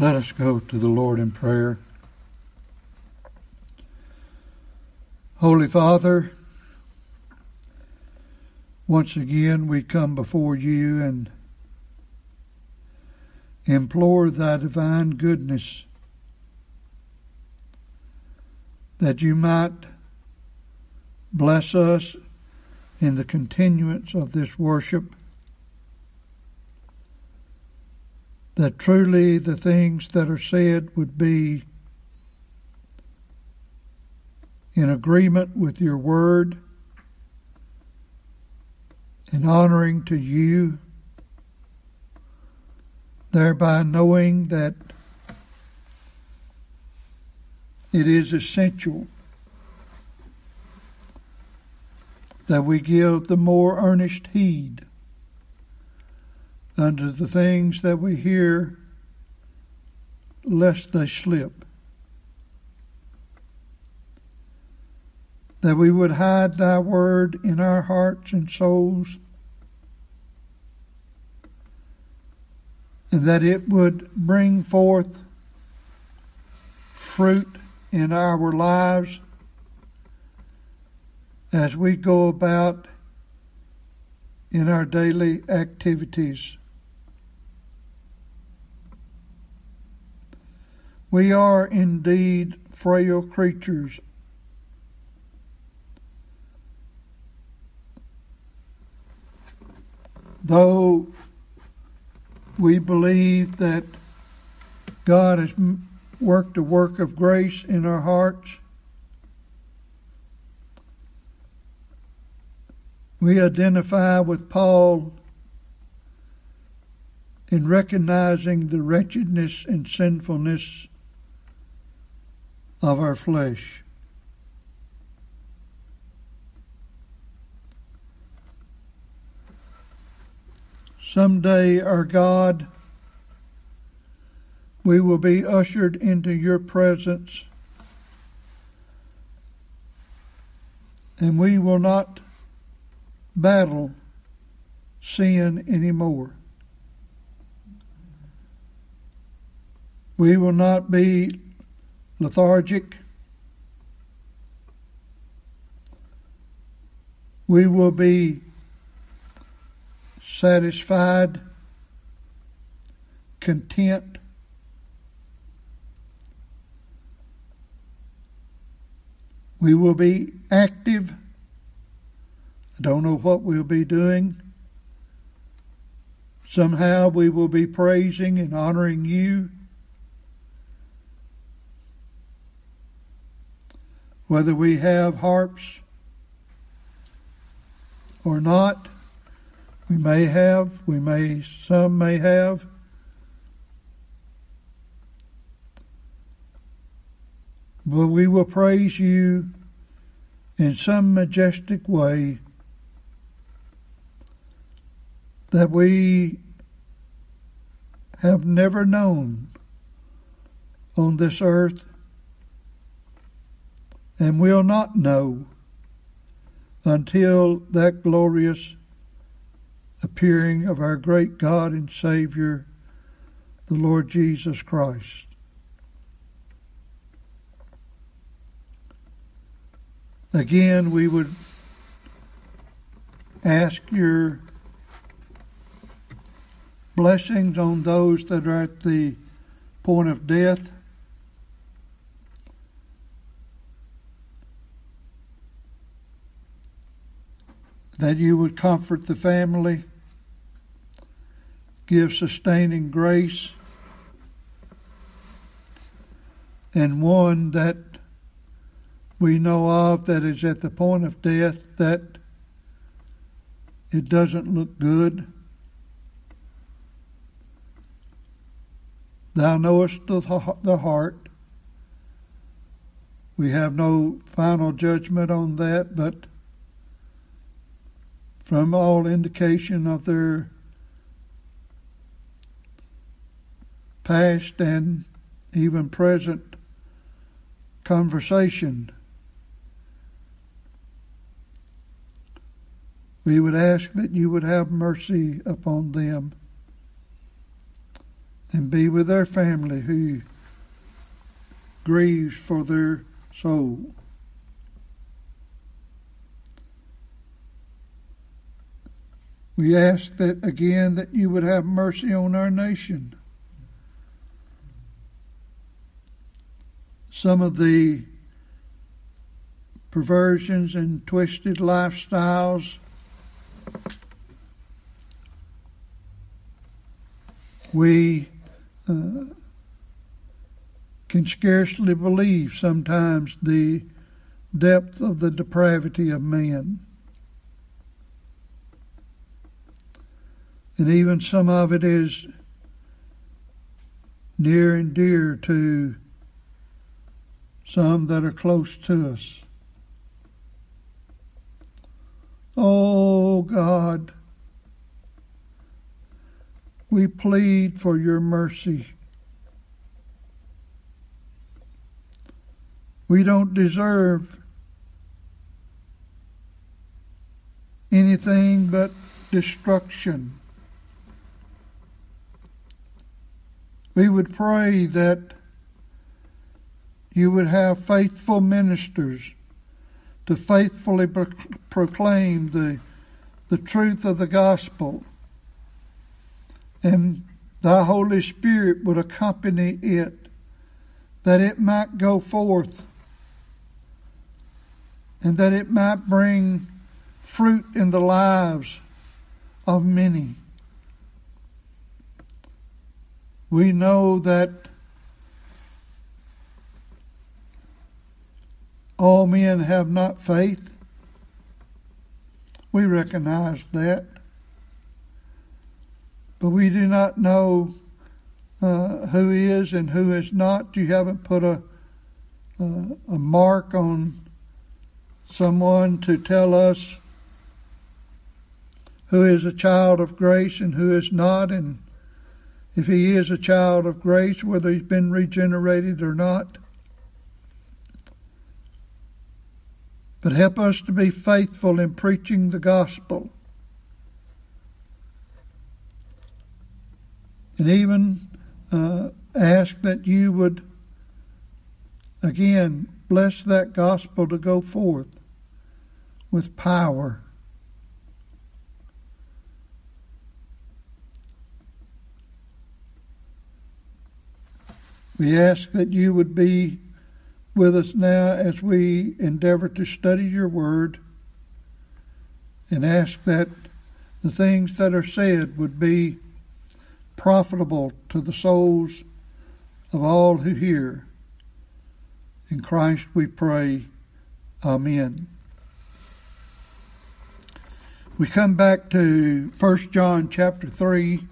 Let us go to the Lord in prayer. Holy Father, once again we come before you and implore thy divine goodness that you might bless us in the continuance of this worship that truly the things that are said would be in agreement with your word and honoring to you, thereby knowing that it is essential that we give the more earnest heed unto the things that we hear, lest they slip. That we would hide thy word in our hearts and souls, and that it would bring forth fruit in our lives as we go about in our daily activities. We are indeed frail creatures. Though we believe that God has worked a work of grace in our hearts, we identify with Paul in recognizing the wretchedness and sinfulness of our flesh. Someday, our God, we will be ushered into your presence, and we will not battle sin anymore. We will not be lethargic. We will be satisfied, content. We will be active. I don't know what we'll be doing. Somehow we will be praising and honoring you. Whether we have harps or not. We may have, we may, some may have. But we will praise you in some majestic way that we have never known on this earth and will not know until that glorious appearing of our great God and Savior, the Lord Jesus Christ. Again, we would ask your blessings on those that are at the point of death that you would comfort the family, give sustaining grace, and one that we know of that is at the point of death that it doesn't look good. Thou knowest the heart. We have no final judgment on that, but from all indication of their past and even present conversation. We would ask that you would have mercy upon them and be with their family who grieves for their soul. We ask that again that you would have mercy on our nation. Some of the perversions and twisted lifestyles we uh, can scarcely believe sometimes the depth of the depravity of man. And even some of it is near and dear to some that are close to us. Oh God, we plead for your mercy. We don't deserve anything but destruction. We would pray that you would have faithful ministers to faithfully pro- proclaim the, the truth of the gospel. And thy Holy Spirit would accompany it, that it might go forth and that it might bring fruit in the lives of many. We know that all men have not faith. We recognize that. But we do not know uh, who is and who is not. You haven't put a, uh, a mark on someone to tell us who is a child of grace and who is not, and if he is a child of grace, whether he's been regenerated or not. But help us to be faithful in preaching the gospel. And even uh, ask that you would, again, bless that gospel to go forth with power. We ask that you would be with us now as we endeavor to study your word and ask that the things that are said would be profitable to the souls of all who hear. In Christ we pray. Amen. We come back to 1 John chapter 3.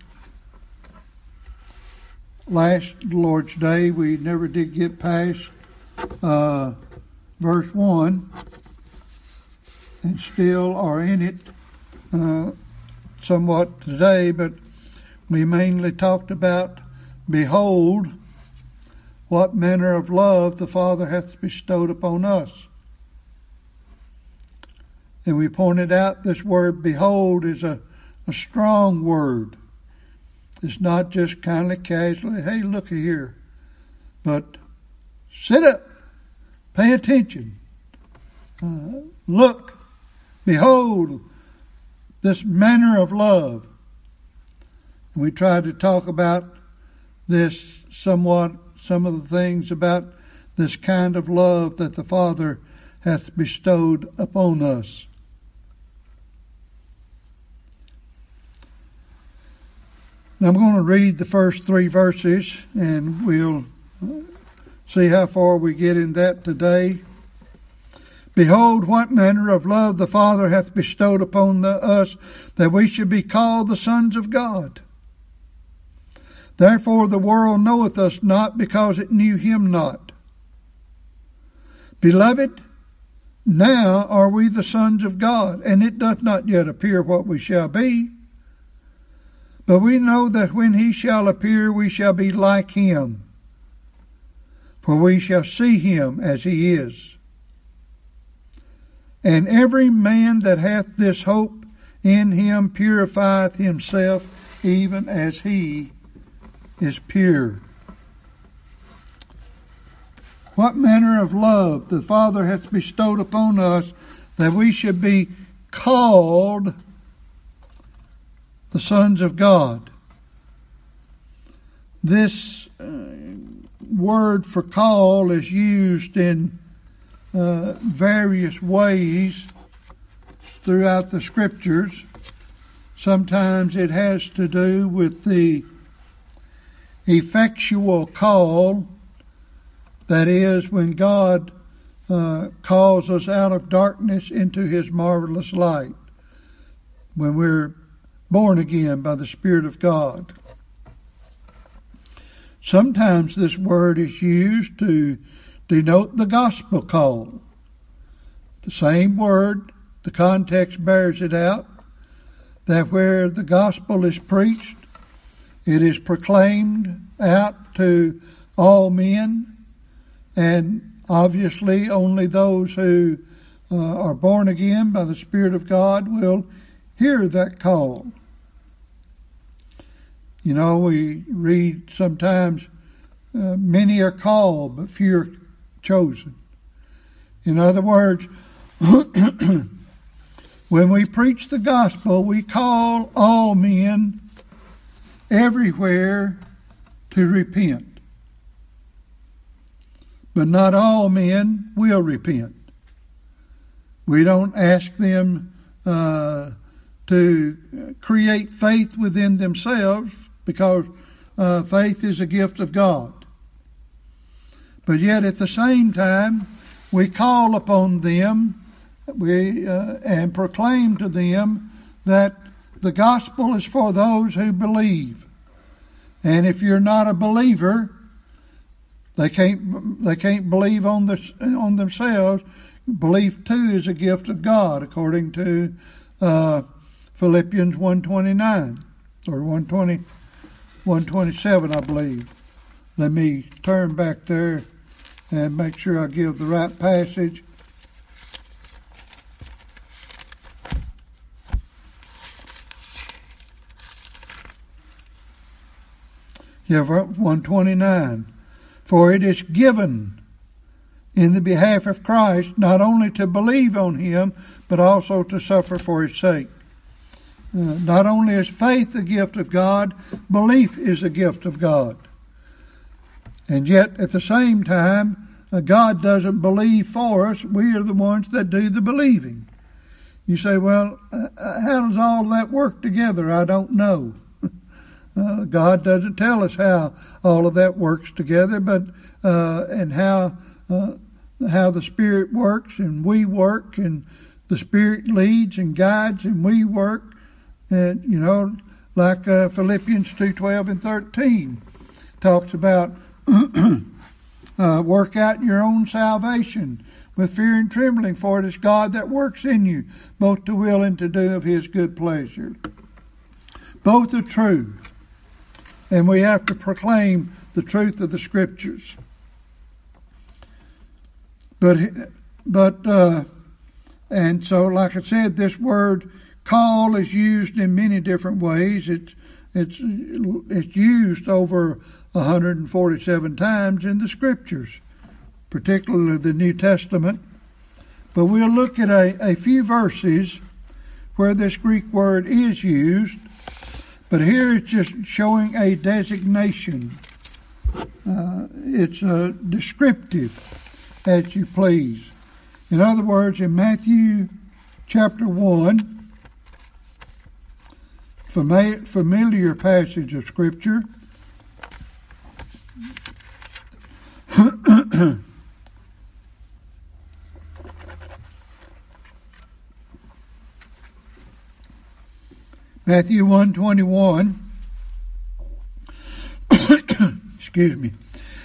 Last Lord's Day, we never did get past uh, verse 1 and still are in it uh, somewhat today, but we mainly talked about Behold, what manner of love the Father hath bestowed upon us. And we pointed out this word behold is a, a strong word. It's not just kind of casually, hey, look here. But sit up, pay attention, uh, look, behold this manner of love. And we tried to talk about this somewhat, some of the things about this kind of love that the Father hath bestowed upon us. Now I'm going to read the first three verses and we'll see how far we get in that today. Behold, what manner of love the Father hath bestowed upon the, us that we should be called the sons of God. Therefore the world knoweth us not because it knew him not. Beloved, now are we the sons of God, and it doth not yet appear what we shall be. But we know that when he shall appear, we shall be like him, for we shall see him as he is. And every man that hath this hope in him purifieth himself even as he is pure. What manner of love the Father hath bestowed upon us that we should be called the sons of God. This uh, word for call is used in uh, various ways throughout the scriptures. Sometimes it has to do with the effectual call, that is, when God uh, calls us out of darkness into his marvelous light, when we're born again by the Spirit of God. Sometimes this word is used to denote the gospel call. The same word, the context bears it out, that where the gospel is preached, it is proclaimed out to all men, and obviously only those who uh, are born again by the Spirit of God will hear that call. You know, we read sometimes uh, many are called, but few are chosen. In other words, when we preach the gospel, we call all men everywhere to repent. But not all men will repent. We don't ask them uh, to create faith within themselves because uh, faith is a gift of God. But yet at the same time, we call upon them we, uh, and proclaim to them that the gospel is for those who believe. And if you're not a believer, they can't they can't believe on the on themselves. Belief too is a gift of God, according to uh, Philippians one twenty nine or one twenty 127, I believe. Let me turn back there and make sure I give the right passage. Yeah, 129. For it is given in the behalf of Christ not only to believe on him, but also to suffer for his sake. Uh, not only is faith a gift of God, belief is a gift of God. And yet, at the same time, uh, God doesn't believe for us. We are the ones that do the believing. You say, well, uh, uh how does all that work together? I don't know. Uh, God doesn't tell us how all of that works together, but uh, and how how the Spirit works and we work and the Spirit leads and guides and we work and you know, like uh, Philippians two twelve and thirteen talks about uh, work out your own salvation with fear and trembling, for it is God that works in you, both to will and to do of His good pleasure. Both are true, and we have to proclaim the truth of the Scriptures. But, but, uh, and so, like I said, this word Call is used in many different ways. It's it's it's used over 147 times in the scriptures, particularly the New Testament. But we'll look at a, a few verses where this Greek word is used. But here it's just showing a designation. Uh, it's a descriptive, as you please. In other words, in Matthew chapter 1, familiar passage of Scripture. Matthew 121 excuse me.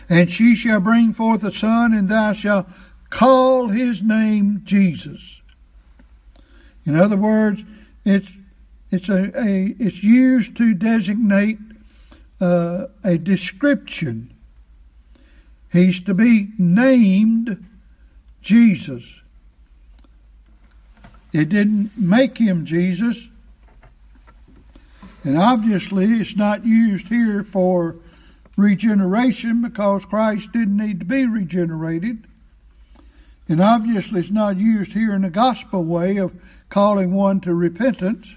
And she shall bring forth a son and thou shalt call his name Jesus. In other words it's it's a, a it's used to designate uh, a description. He's to be named Jesus. It didn't make him Jesus. And obviously, it's not used here for regeneration because Christ didn't need to be regenerated. And obviously, it's not used here in the gospel way of calling one to repentance,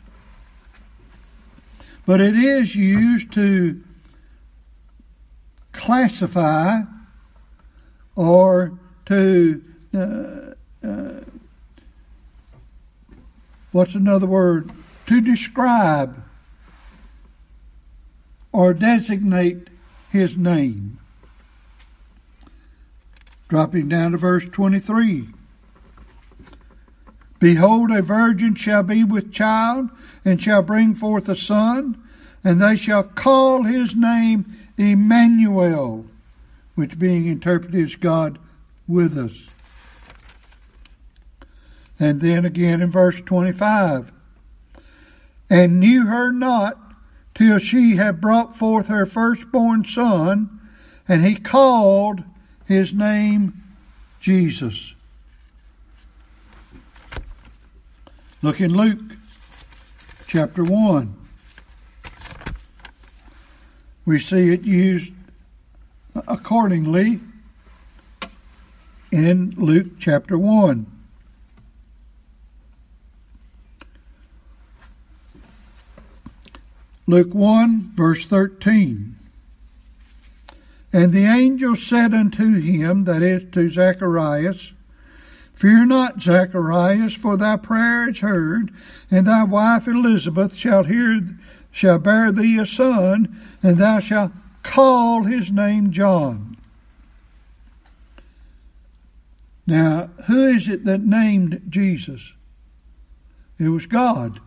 but it is used to classify or to uh, uh, what's another word? To describe or designate his name. Dropping down to verse 23. Behold, a virgin shall be with child, and shall bring forth a son, and they shall call his name Emmanuel, which being interpreted as God with us. And then again in verse 25, and knew her not till she had brought forth her firstborn son, and he called his name Jesus. Look in Luke chapter 1. We see it used accordingly in Luke chapter 1. Luke 1, verse 13. And the angel said unto him, that is to Zacharias, Fear not, Zacharias, for thy prayer is heard, and thy wife Elizabeth shall hear shall bear thee a son, and thou shalt call his name John. Now, who is it that named Jesus? It was God.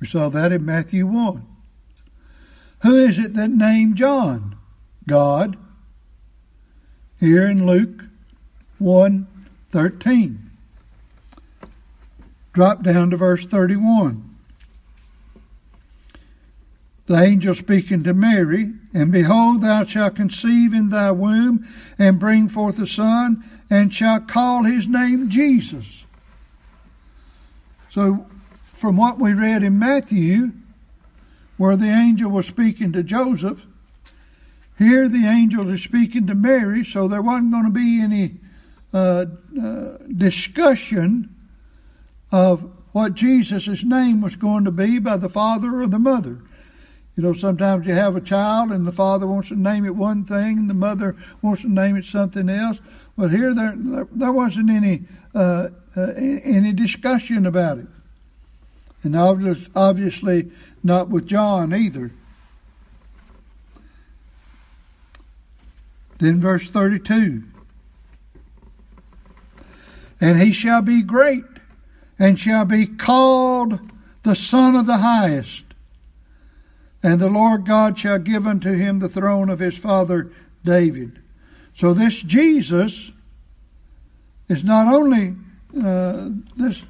We saw that in Matthew 1. Who is it that named John? God. Here in Luke 1 13. Drop down to verse 31. The angel speaking to Mary, and behold, thou shalt conceive in thy womb, and bring forth a son, and shalt call his name Jesus. So from what we read in Matthew, where the angel was speaking to Joseph, here the angel is speaking to Mary, so there wasn't going to be any uh, uh, discussion of what Jesus' name was going to be by the father or the mother. You know, sometimes you have a child and the father wants to name it one thing and the mother wants to name it something else. But here there, there wasn't any, uh, uh any discussion about it and obviously not with John either. Then verse 32 And he shall be great, and shall be called the Son of the Highest. And the Lord God shall give unto him the throne of his father David. So this Jesus is not only uh, this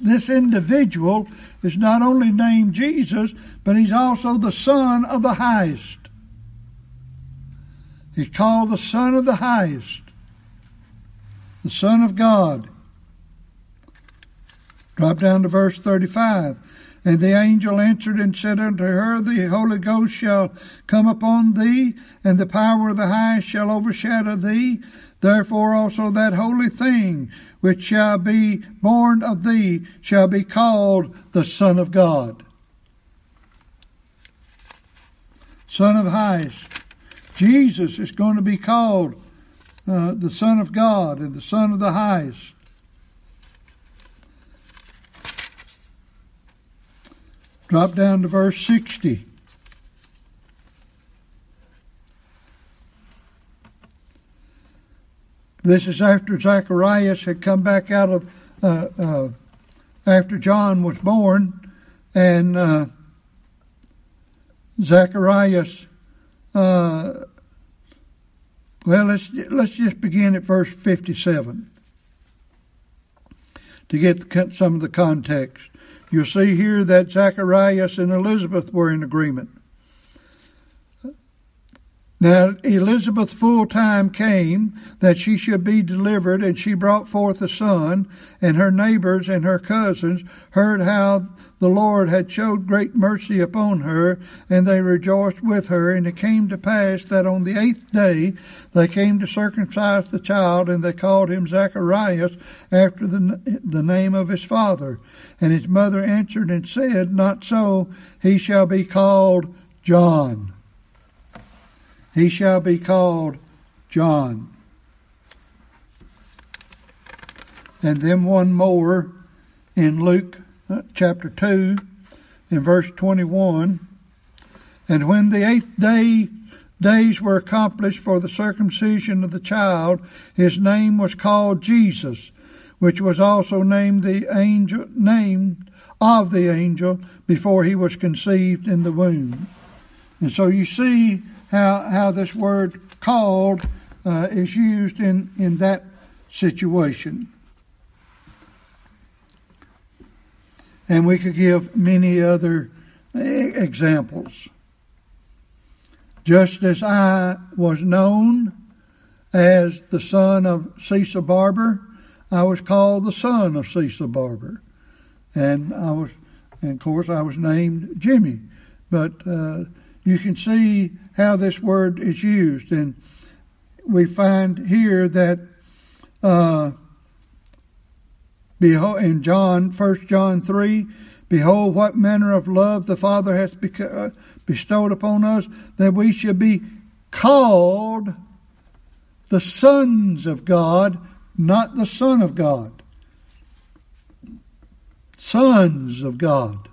this individual is not only named Jesus, but he's also the Son of the Highest. He's called the Son of the Highest, the Son of God. Drop down to verse 35. And the angel answered and said unto her, The Holy Ghost shall come upon thee, and the power of the highest shall overshadow thee. Therefore also that holy thing which shall be born of thee shall be called the Son of God. Son of highest. Jesus is going to be called uh, the Son of God and the Son of the highest. Drop down to verse 60. This is after Zacharias had come back out of, uh, uh, after John was born, and uh, Zacharias. Uh, well, let's let's just begin at verse fifty-seven to get some of the context. You'll see here that Zacharias and Elizabeth were in agreement. Now Elizabeth's full time came that she should be delivered, and she brought forth a son, and her neighbors and her cousins heard how the Lord had showed great mercy upon her, and they rejoiced with her. And it came to pass that on the eighth day they came to circumcise the child, and they called him Zacharias after the, the name of his father. And his mother answered and said, Not so, he shall be called John. He shall be called John. And then one more in Luke uh, chapter 2 in verse 21. And when the eighth day days were accomplished for the circumcision of the child, his name was called Jesus, which was also named the angel named of the angel before he was conceived in the womb. And so you see how, how this word called uh, is used in, in that situation. And we could give many other examples. Just as I was known as the son of Cecil Barber, I was called the son of Cecil Barber. And I was, and of course, I was named Jimmy. But uh, you can see how this word is used. And we find here that uh, behold, in John, 1 John 3, behold what manner of love the Father hath uh, bestowed upon us, that we should be called the sons of God, not the Son of God. Sons of God.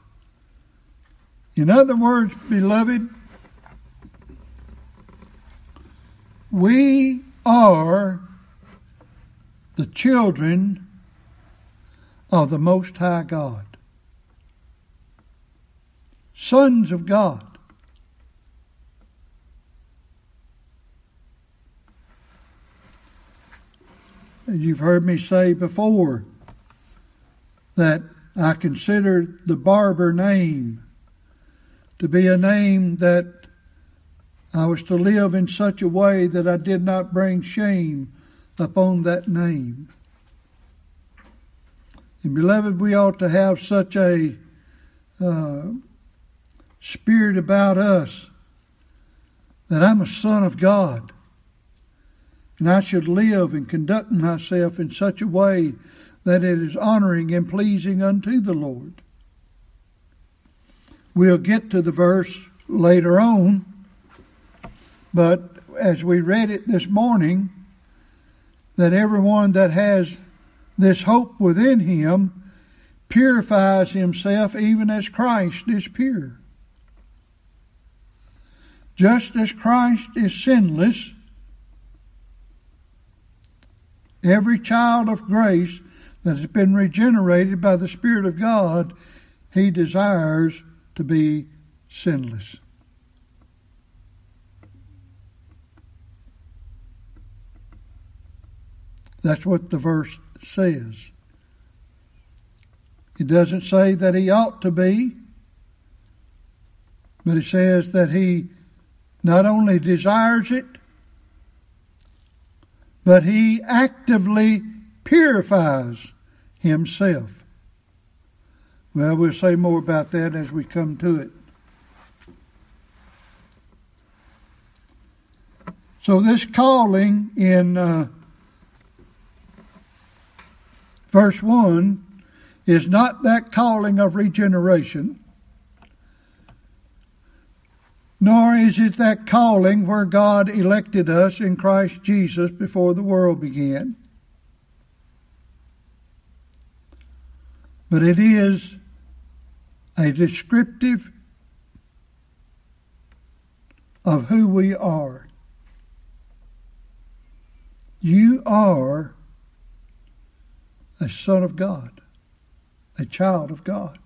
In other words, beloved, We are the children of the Most High God, sons of God. And you've heard me say before that I consider the Barber name to be a name that I was to live in such a way that I did not bring shame upon that name. And beloved, we ought to have such a uh, spirit about us that I'm a son of God. And I should live and conduct myself in such a way that it is honoring and pleasing unto the Lord. We'll get to the verse later on but as we read it this morning, that everyone that has this hope within him purifies himself even as Christ is pure. Just as Christ is sinless, every child of grace that has been regenerated by the Spirit of God, he desires to be sinless. That's what the verse says. It doesn't say that he ought to be, but it says that he not only desires it, but he actively purifies himself. Well, we'll say more about that as we come to it. So, this calling in uh, verse 1 is not that calling of regeneration, nor is it that calling where God elected us in Christ Jesus before the world began. But it is a descriptive of who we are. You are a son of God, a child of God.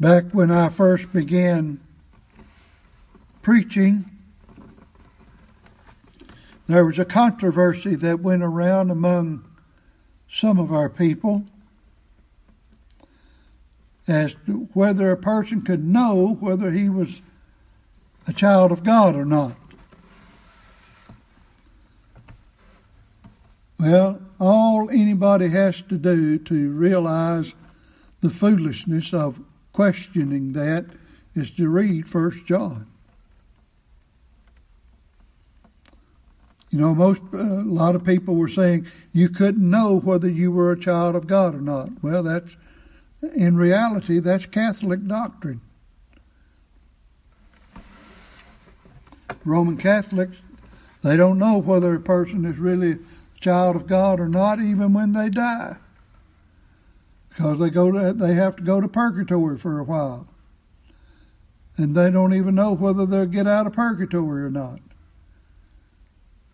Back when I first began preaching, there was a controversy that went around among some of our people. as to whether a person could know whether he was a child of God or not. Well, all anybody has to do to realize the foolishness of questioning that is to read First John. You know, most uh, a lot of people were saying you couldn't know whether you were a child of God or not. Well, that's in reality that's Catholic doctrine. Roman Catholics, they don't know whether a person is really child of God or not, even when they die, because they go to they have to go to purgatory for a while, and they don't even know whether they'll get out of purgatory or not.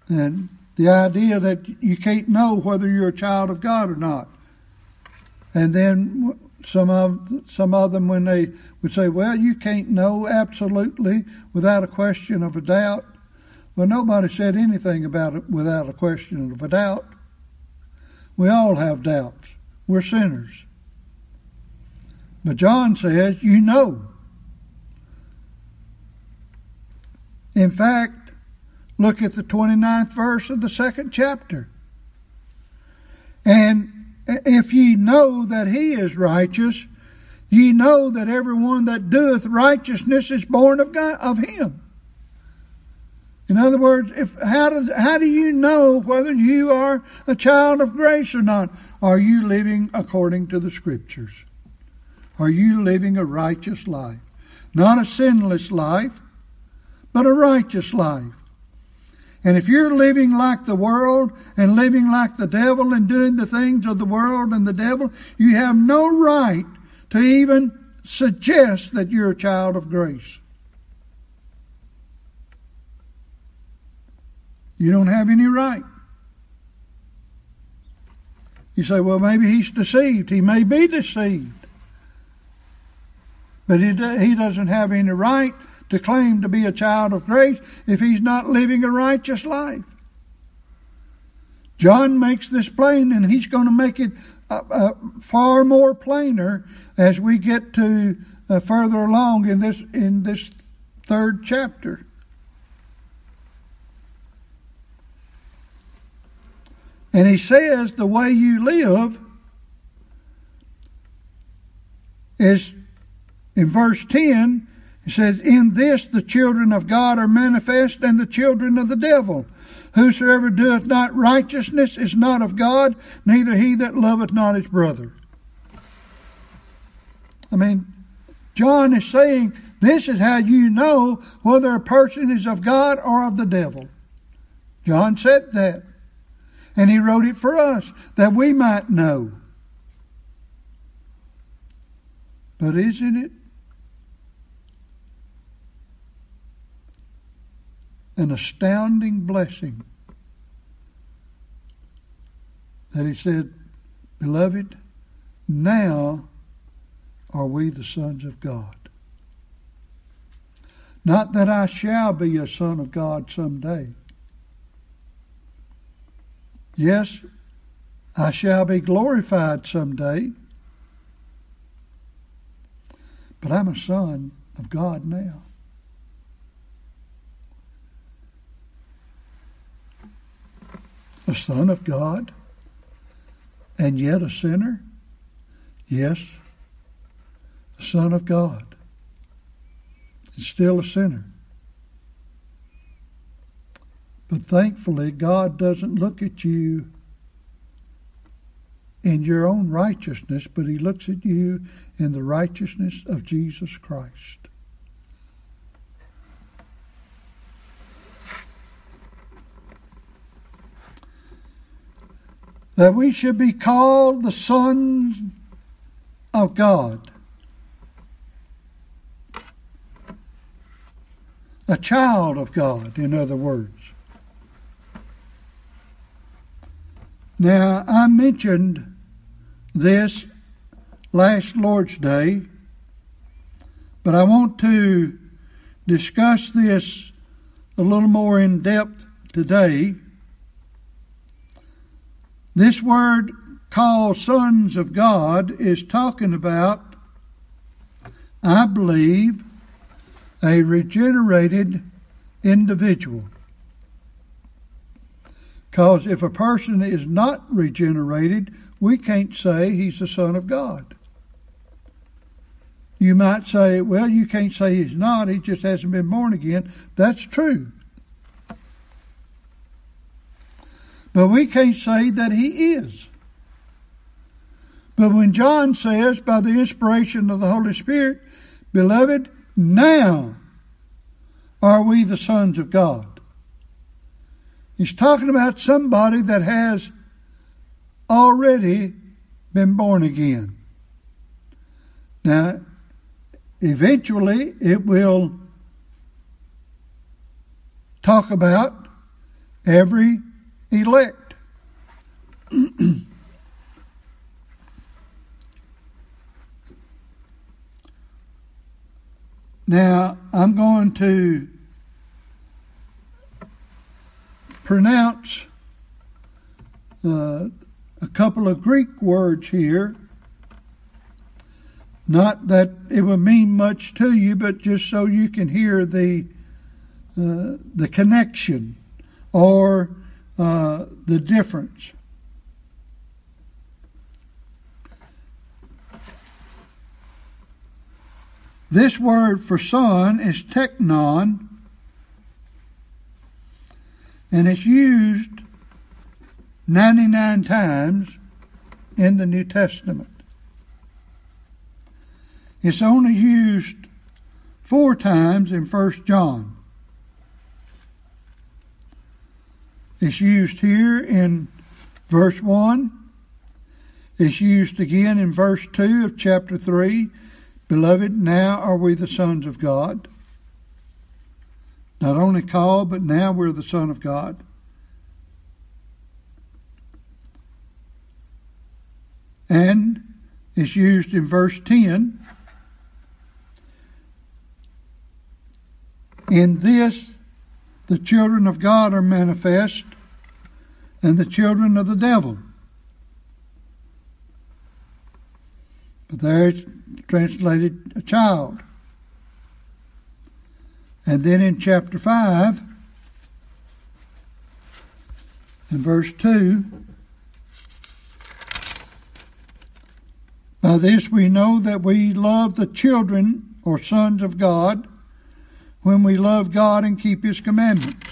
And the idea that you can't know whether you're a child of God or not. And then some of some of them when they would say, "Well, you can't know absolutely without a question of a doubt." Well, nobody said anything about it without a question of a doubt. We all have doubts. We're sinners. But John says, "You know." In fact, Look at the 29th verse of the second chapter. And if ye know that he is righteous, ye know that everyone that doeth righteousness is born of God of him. In other words, if how do, how do you know whether you are a child of grace or not? Are you living according to the scriptures? Are you living a righteous life? Not a sinless life, but a righteous life. And if you're living like the world and living like the devil and doing the things of the world and the devil, you have no right to even suggest that you're a child of grace. You don't have any right. You say, well, maybe he's deceived. He may be deceived. But he, he doesn't have any right to claim to be a child of grace if he's not living a righteous life. John makes this plain, and he's going to make it uh, uh, far more plainer as we get to uh, further along in this in this third chapter. And he says the way you live is in verse 10 he says, In this the children of God are manifest and the children of the devil. Whosoever doeth not righteousness is not of God, neither he that loveth not his brother. I mean, John is saying this is how you know whether a person is of God or of the devil. John said that. And he wrote it for us that we might know. But isn't it an astounding blessing that he said, Beloved, now are we the sons of God. Not that I shall be a son of God someday. Yes, I shall be glorified someday. But I'm a son of God now. a son of God and yet a sinner? Yes, a son of God and still a sinner. But thankfully, God doesn't look at you in your own righteousness, but He looks at you in the righteousness of Jesus Christ. that we should be called the sons of God. A child of God, in other words. Now, I mentioned this last Lord's Day, but I want to discuss this a little more in depth today this word called sons of God is talking about I believe, a regenerated individual. Because if a person is not regenerated, we can't say he's the Son of God. You might say, well, you can't say he's not, he just hasn't been born again. That's true. But we can't say that he is. But when John says, by the inspiration of the Holy Spirit, Beloved, now are we the sons of God. He's talking about somebody that has already been born again. Now, eventually it will talk about every elect. now, I'm going to pronounce uh, a couple of Greek words here. Not that it would mean much to you, but just so you can hear the uh, the connection or uh, the difference. This word for son is teknon, and it's used 99 times in the New Testament. It's only used four times in 1 John. It's used here in verse 1. It's used again in verse 2 of chapter 3. Beloved, now are we the sons of God. Not only called, but now we're the Son of God. And it's used in verse 10. In this, the children of God are manifest, and the children of the devil. But there it's translated a child. And then in chapter 5, in verse 2, by this we know that we love the children or sons of God when we love God and keep His commandments.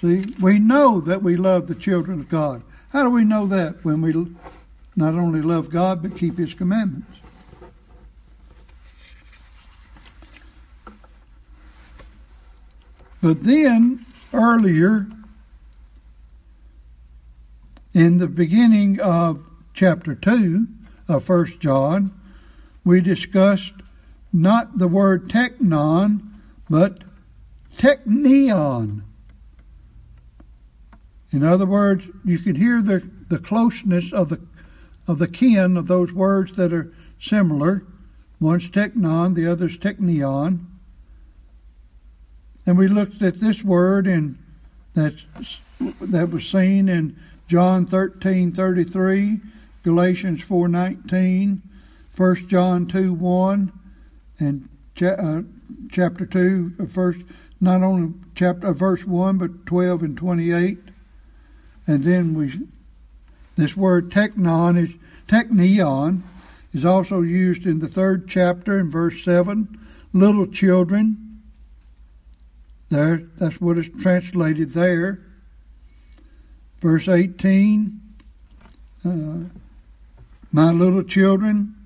See, we know that we love the children of God. How do we know that? When we not only love God but keep His commandments. But then, earlier, in the beginning of chapter 2 of 1 John, we discussed not the word teknon, but teknion. In other words, you can hear the, the closeness of the of the kin of those words that are similar. One's teknon, the other's teknion. And we looked at this word and that that was seen in John 13:33, Galatians 4:19, 1 John 2:1, and cha- uh, chapter 2 first not only chapter uh, verse 1 but 12 and 28. And then we this word teknon is teknion is also used in the third chapter in verse 7, little children there, that's what is translated there. Verse 18, uh, my little children,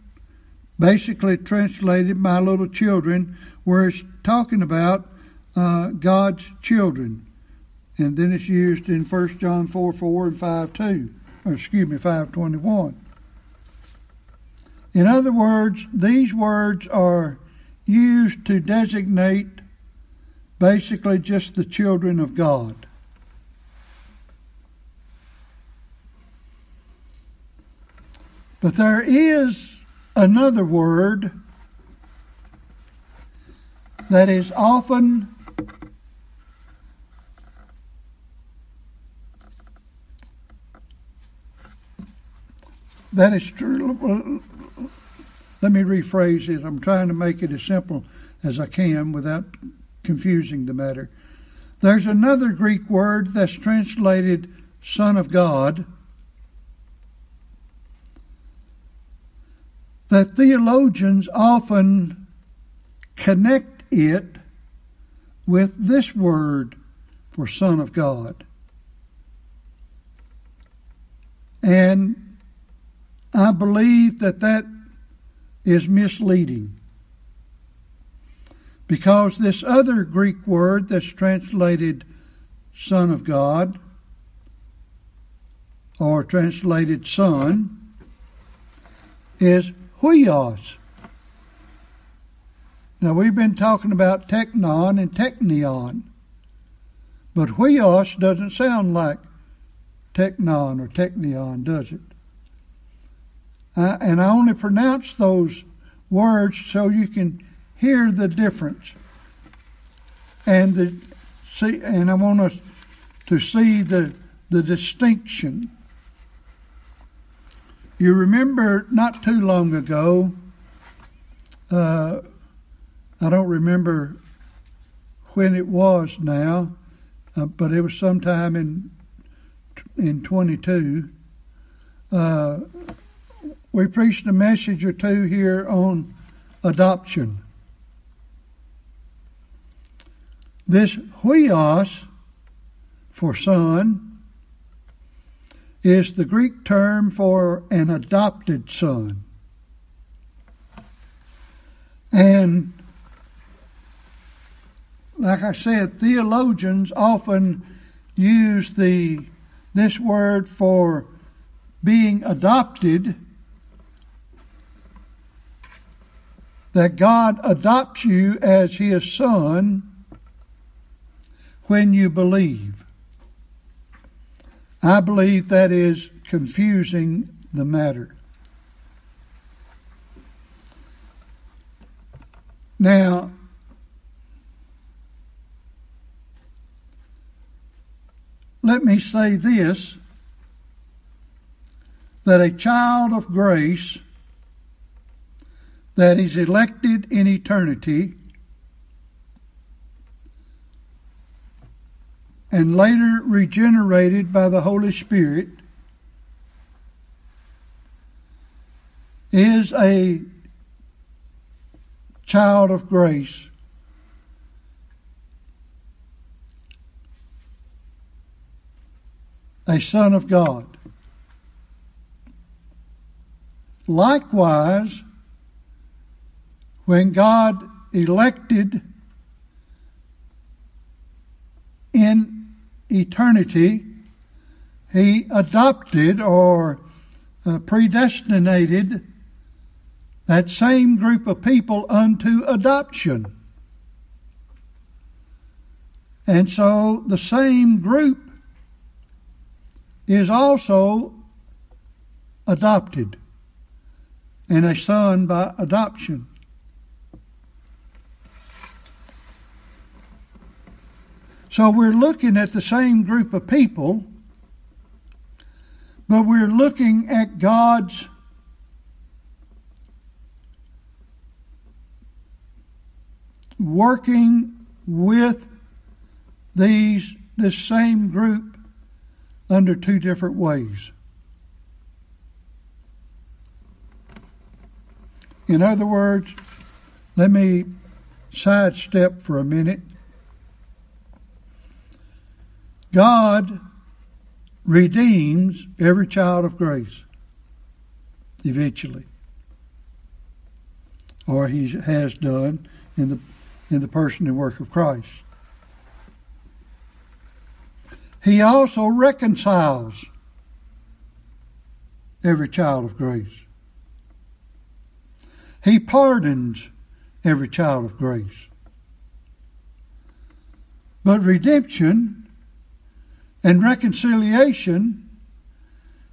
basically translated my little children, where it's talking about uh, God's children. And then it's used in 1 John 4 4 and 5 2, or excuse me, 521. In other words, these words are used to designate basically just the children of God. But there is another word that is often that is true. let me rephrase it. I'm trying to make it as simple as I can without confusing the matter. There's another Greek word that's translated Son of God that theologians often connect it with this word for Son of God. And I believe that that is misleading. Because this other Greek word that's translated Son of God, or translated Son, is huios. Now we've been talking about teknon and teknion, but huios doesn't sound like teknon or teknion, does it? Uh, and I only pronounce those words so you can hear the difference. And the see, and I want us to see the the distinction. You remember not too long ago. Uh, I don't remember when it was now, uh, but it was sometime in in 22. Uh, we preached a message or two here on adoption. This huios for son is the Greek term for an adopted son. And like I said, theologians often use the this word for being adopted that God adopts you as his son when you believe. I believe that is confusing the matter. Now, let me say this that a child of grace that is elected in eternity and later regenerated by the Holy Spirit is a child of grace. A son of God. Likewise, when God elected in eternity, He adopted or uh, predestinated that same group of people unto adoption. And so the same group is also adopted and a son by adoption. So we're looking at the same group of people, but we're looking at God's working with these this same group under two different ways. In other words, let me sidestep for a minute God redeems every child of grace eventually. Or he has done in the in the person and work of Christ. He also reconciles every child of grace. He pardons every child of grace. But redemption and reconciliation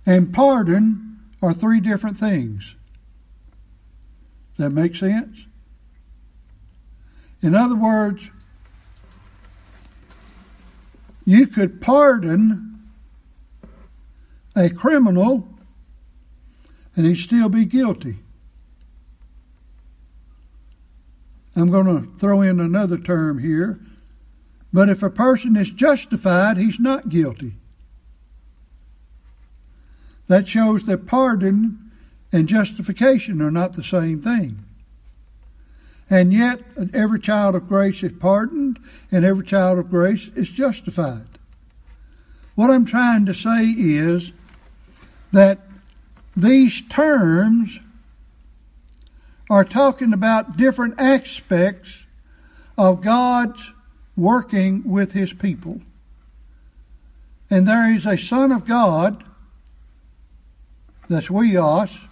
and pardon are three different things. Does that make sense? In other words, you could pardon a criminal and he'd still be guilty. I'm going to throw in another term here. But if a person is justified, he's not guilty. That shows that pardon and justification are not the same thing. And yet, every child of grace is pardoned, and every child of grace is justified. What I'm trying to say is that these terms are talking about different aspects of God's working with His people. And there is a Son of God, that's Huios,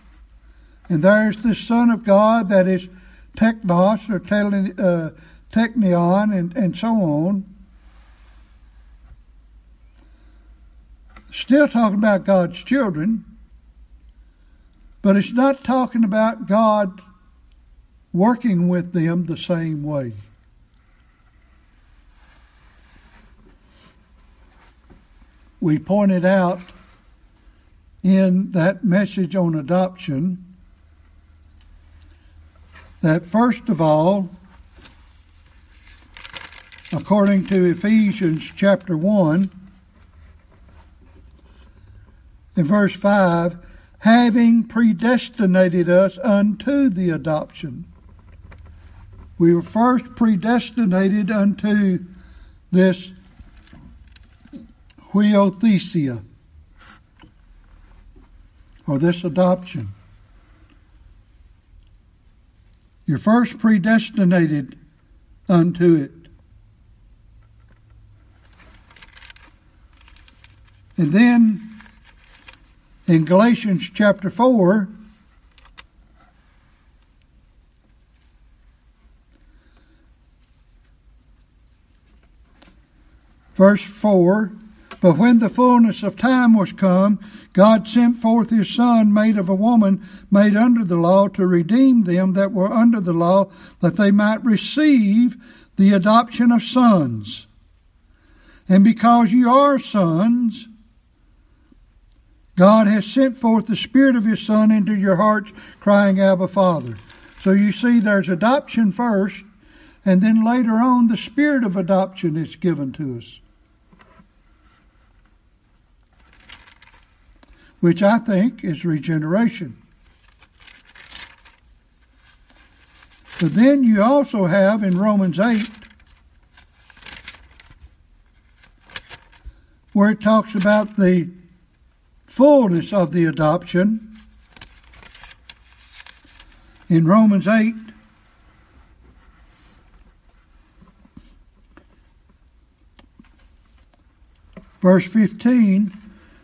and there's the Son of God that is Teknos or uh, Teknion and, and so on. Still talking about God's children, but it's not talking about God working with them the same way. We pointed out in that message on adoption that first of all, according to Ephesians chapter 1, in verse 5, having predestinated us unto the adoption. We were first predestinated unto this huiothesia, or oh, this adoption. You're first predestinated unto it. And then in Galatians chapter 4, verse 4 But when the fullness of time was come, God sent forth his Son, made of a woman, made under the law, to redeem them that were under the law, that they might receive the adoption of sons. And because you are sons, God has sent forth the Spirit of His Son into your hearts, crying, Abba, Father. So you see, there's adoption first, and then later on, the Spirit of adoption is given to us. Which I think is regeneration. But then you also have in Romans 8 where it talks about the fullness of the adoption. In Romans 8, verse 15,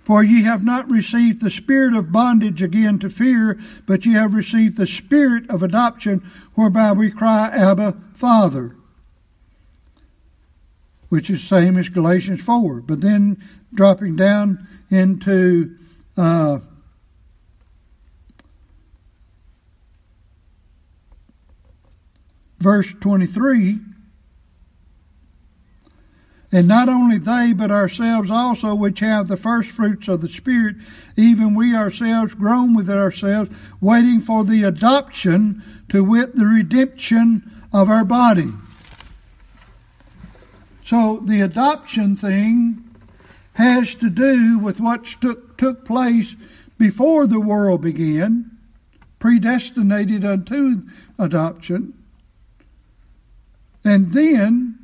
For ye have not received the spirit of bondage again to fear, but ye have received the spirit of adoption, whereby we cry, Abba, Father which is same as Galatians 4. But then dropping down into uh, verse 23 and not only they, but ourselves also, which have the first fruits of the Spirit, even we ourselves groan with ourselves, waiting for the adoption, to wit, the redemption of our body. So the adoption thing has to do with what took, took place before the world began, predestinated unto adoption. And then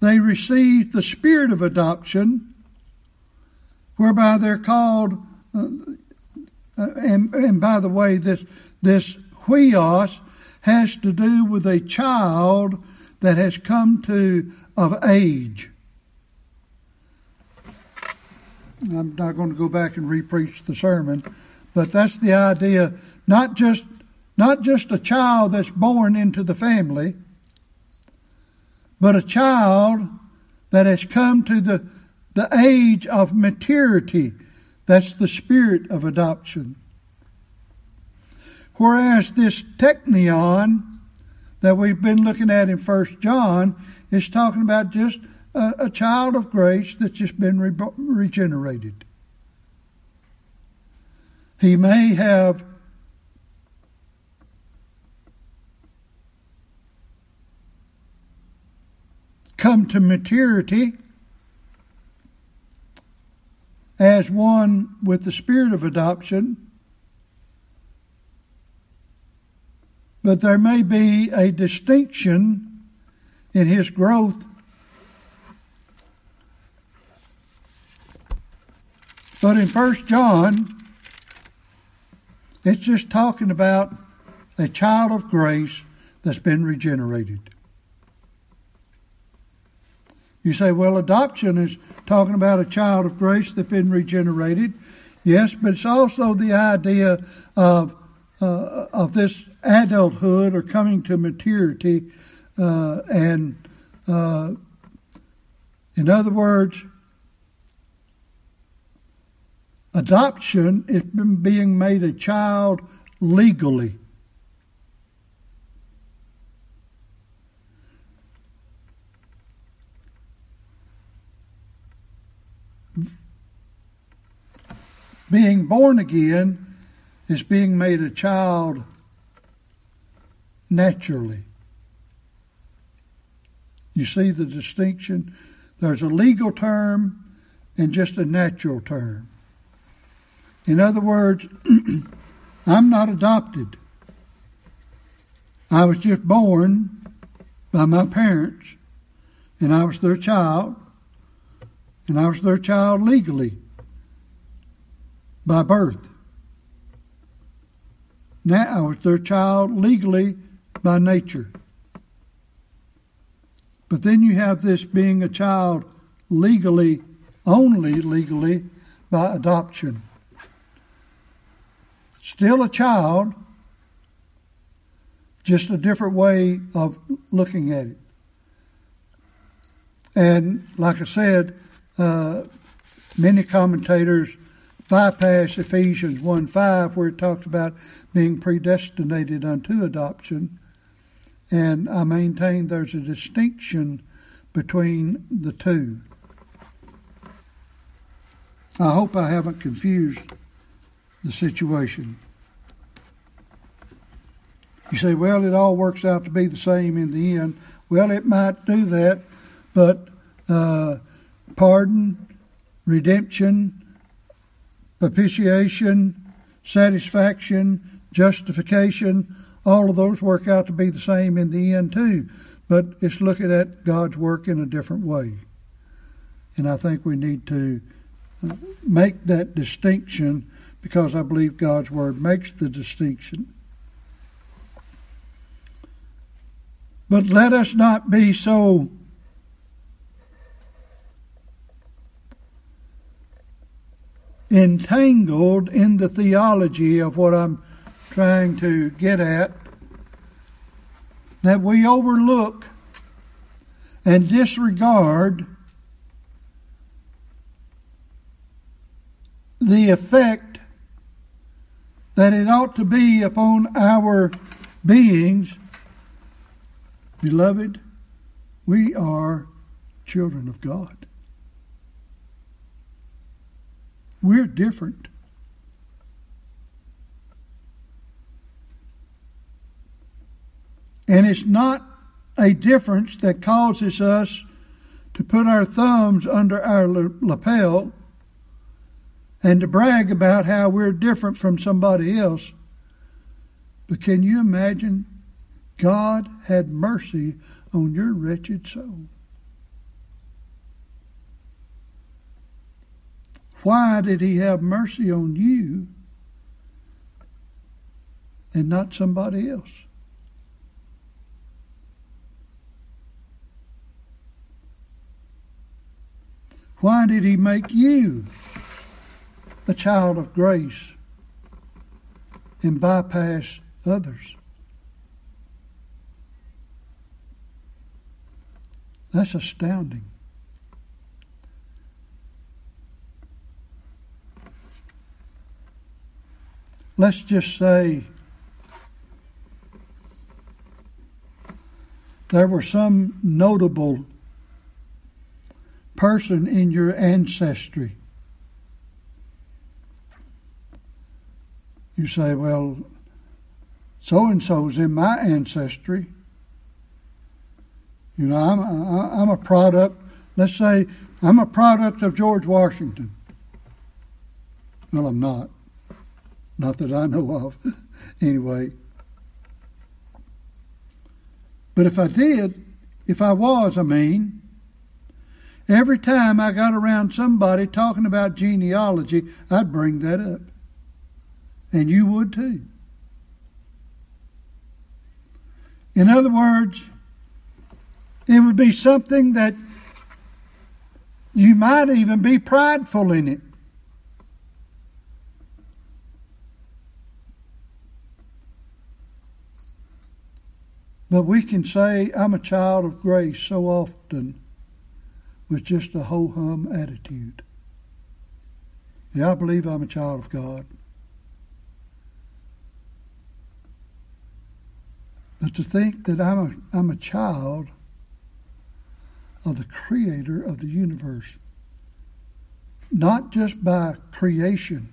they receive the spirit of adoption, whereby they're called, uh, uh, and, and by the way, this, this huios has to do with a child that has come to of age. I'm not going to go back and repreach the sermon, but that's the idea. Not just not just a child that's born into the family, but a child that has come to the the age of maturity. That's the spirit of adoption. Whereas this teknion that we've been looking at in First John is talking about just a, a child of grace that's just been re- regenerated. He may have come to maturity as one with the spirit of adoption, but there may be a distinction in his growth. But in 1 John, it's just talking about a child of grace that's been regenerated. You say, well, adoption is talking about a child of grace that's been regenerated. Yes, but it's also the idea of uh, of this adulthood or coming to maturity, uh, and uh, in other words, adoption is being made a child legally. Being born again is being made a child naturally. You see the distinction? There's a legal term and just a natural term. In other words, I'm not adopted. I was just born by my parents, and I was their child, and I was their child legally by birth. Now I was their child legally by nature. But then you have this being a child legally, only legally, by adoption. Still a child, just a different way of looking at it. And like I said, uh, many commentators bypass Ephesians 1 5, where it talks about being predestinated unto adoption. And I maintain there's a distinction between the two. I hope I haven't confused the situation. You say, well, it all works out to be the same in the end. Well, it might do that, but uh, pardon, redemption, propitiation, satisfaction, justification, all of those work out to be the same in the end too. But it's looking at God's work in a different way. And I think we need to uh, make that distinction because I believe God's Word makes the distinction. But let us not be so entangled in the theology of what I'm trying to get at that we overlook and disregard the effect that it ought to be upon our beings. Beloved, we are children of God. We're different. And it's not a difference that causes us to put our thumbs under our lapel and to brag about how we're different from somebody else. But can you imagine? God had mercy on your wretched soul. Why did he have mercy on you and not somebody else? Why did he make you a child of grace and bypass others? That's astounding. Let's just say there were some notable person in your ancestry. You say, well, so and so's in my ancestry. You know, I'm I'm a product. Let's say I'm a product of George Washington. Well, I'm not. Not that I know of. anyway. But if I did, if I was, I mean, every time I got around somebody talking about genealogy, I'd bring that up. And you would too. In other words, it would be something that you might even be prideful in it. But we can say, I'm a child of grace so often with just a ho hum attitude. Yeah, I believe I'm a child of God. But to think that I'm a, I'm a child of the creator of the universe, not just by creation,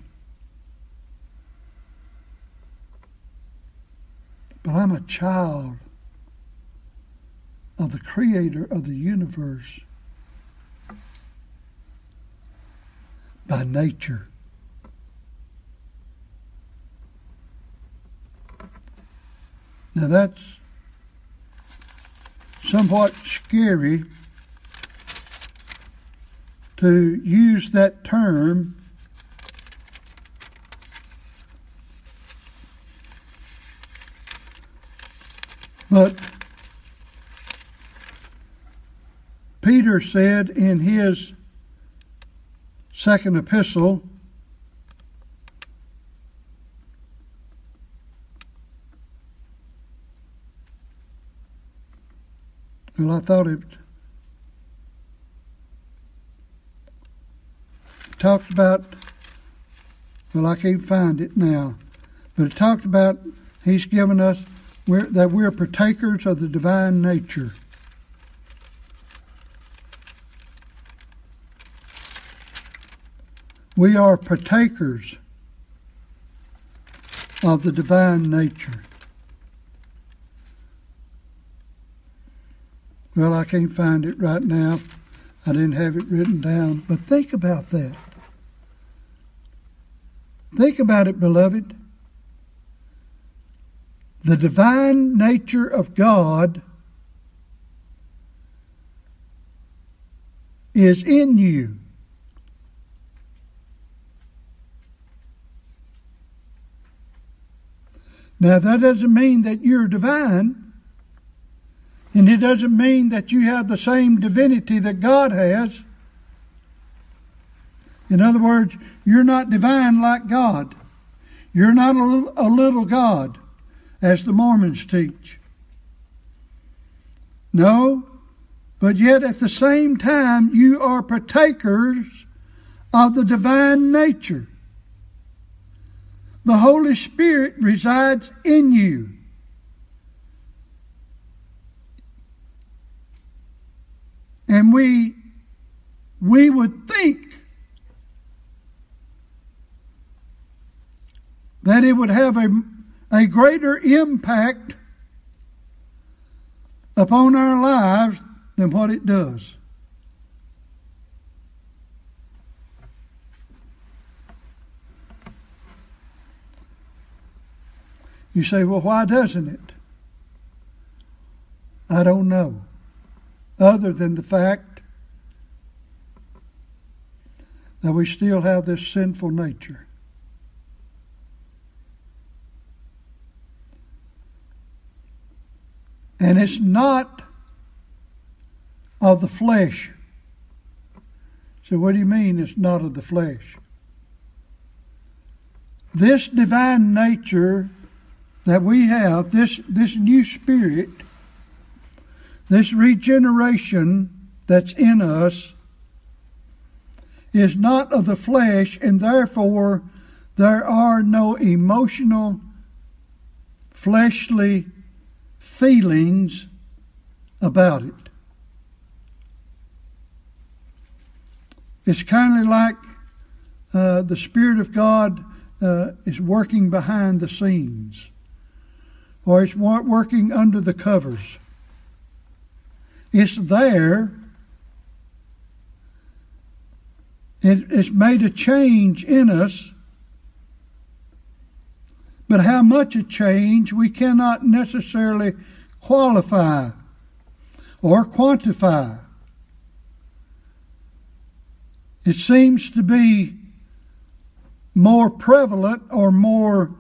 but I'm a child of the creator of the universe by nature. Now that's somewhat scary to use that term but Peter said in his second epistle, well, I thought it talked about, well, I can't find it now, but it talked about he's given us we're, that we're partakers of the divine nature. We are partakers of the divine nature. Well, I can't find it right now. I didn't have it written down. But think about that. Think about it, beloved. The divine nature of God is in you. Now, that doesn't mean that you're divine, and it doesn't mean that you have the same divinity that God has. In other words, you're not divine like God. You're not a little, God, as the Mormons teach. No, but yet at the same time, you are partakers of the divine nature. The Holy Spirit resides in you. And we we would think that it would have a, a greater impact upon our lives than what it does. You say, well, why doesn't it? I don't know. Other than the fact that we still have this sinful nature. And it's not of the flesh. So, what do you mean it's not of the flesh? This divine nature that we have, this, this new spirit, this regeneration that's in us, is not of the flesh, and therefore there are no emotional, fleshly feelings about it. It's kind of like uh, the Spirit of God uh, is working behind the scenes or it's working under the covers. It's there. It, it's made a change in us. But how much a change we cannot necessarily qualify or quantify. It seems to be more prevalent or more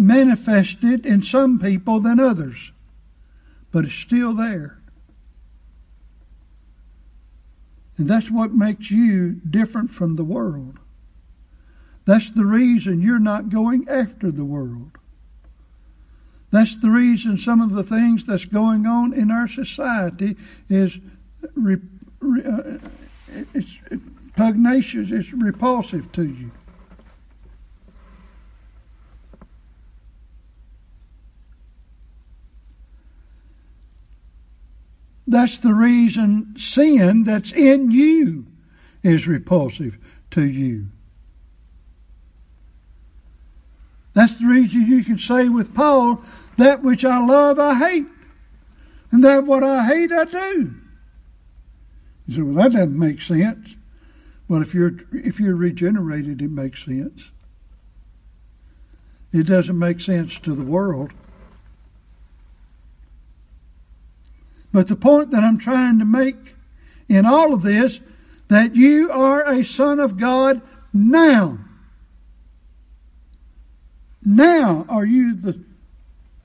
manifested in some people than others, but it's still there. And that's what makes you different from the world. That's the reason you're not going after the world. That's the reason some of the things that's going on in our society is re, re, uh, it's pugnacious, it's repulsive to you. That's the reason sin that's in you is repulsive to you. That's the reason you can say with Paul, that which I love I hate, and that what I hate I do. You say, well, that doesn't make sense. Well, if you're if you're regenerated, it makes sense. It doesn't make sense to the world. But the point that I'm trying to make in all of this, that you are a son of God now. Now are you the,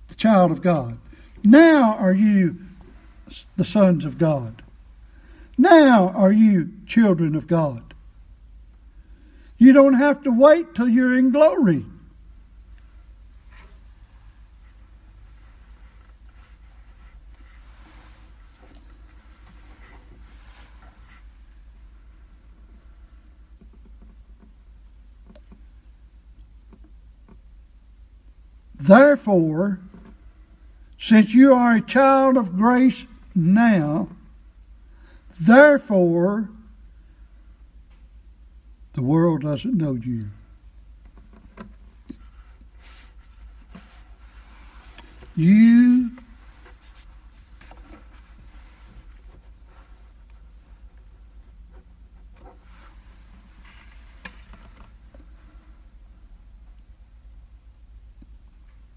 the child of God. Now are you the sons of God. Now are you children of God. You don't have to wait till you're in glory. Therefore, since you are a child of grace now, therefore, the world doesn't know you. You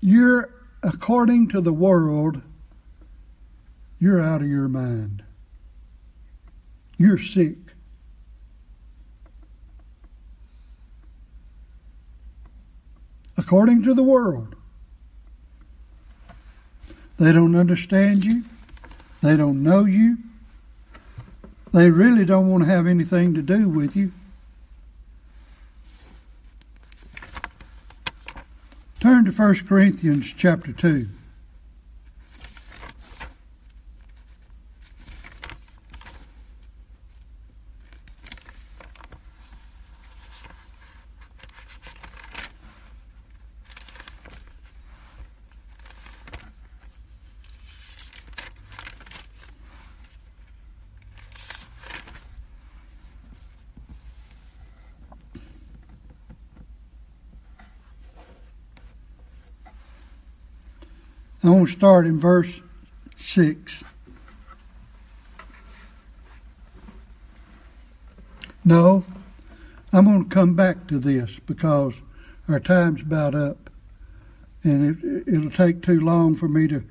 you're, according to the world, you're out of your mind. You're sick. According to the world, they don't understand you. They don't know you. They really don't want to have anything to do with you. Turn to 1 Corinthians chapter 2. I want to start in verse 6. No, I'm going to come back to this because our time's about up. And it, it'll take too long for me to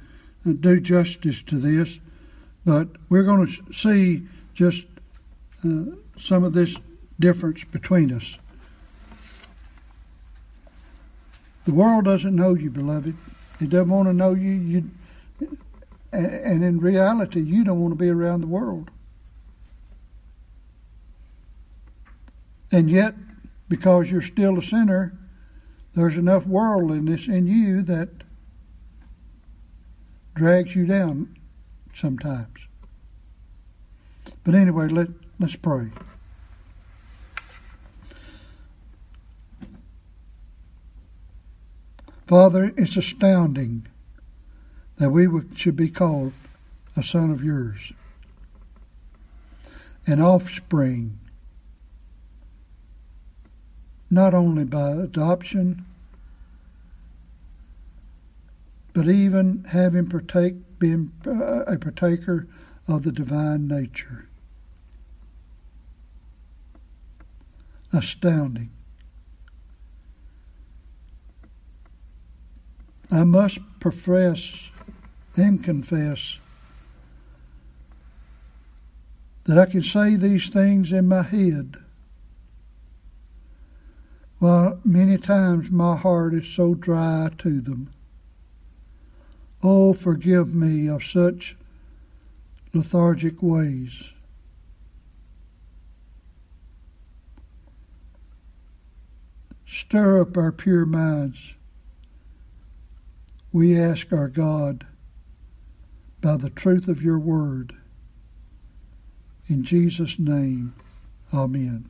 do justice to this. But we're going to see just uh, some of this difference between us. The world doesn't know you, beloved. He doesn't want to know you. You, and in reality, you don't want to be around the world. And yet, because you're still a sinner, there's enough worldliness in you that drags you down sometimes. But anyway, let, let's pray. Father, it's astounding that we should be called a son of yours, an offspring, not only by adoption, but even having partake, being uh, a partaker of the divine nature. Astounding. I must profess and confess that I can say these things in my head, while many times my heart is so dry to them. Oh, forgive me of such lethargic ways. Stir up our pure minds. We ask our God by the truth of your word. In Jesus' name, amen.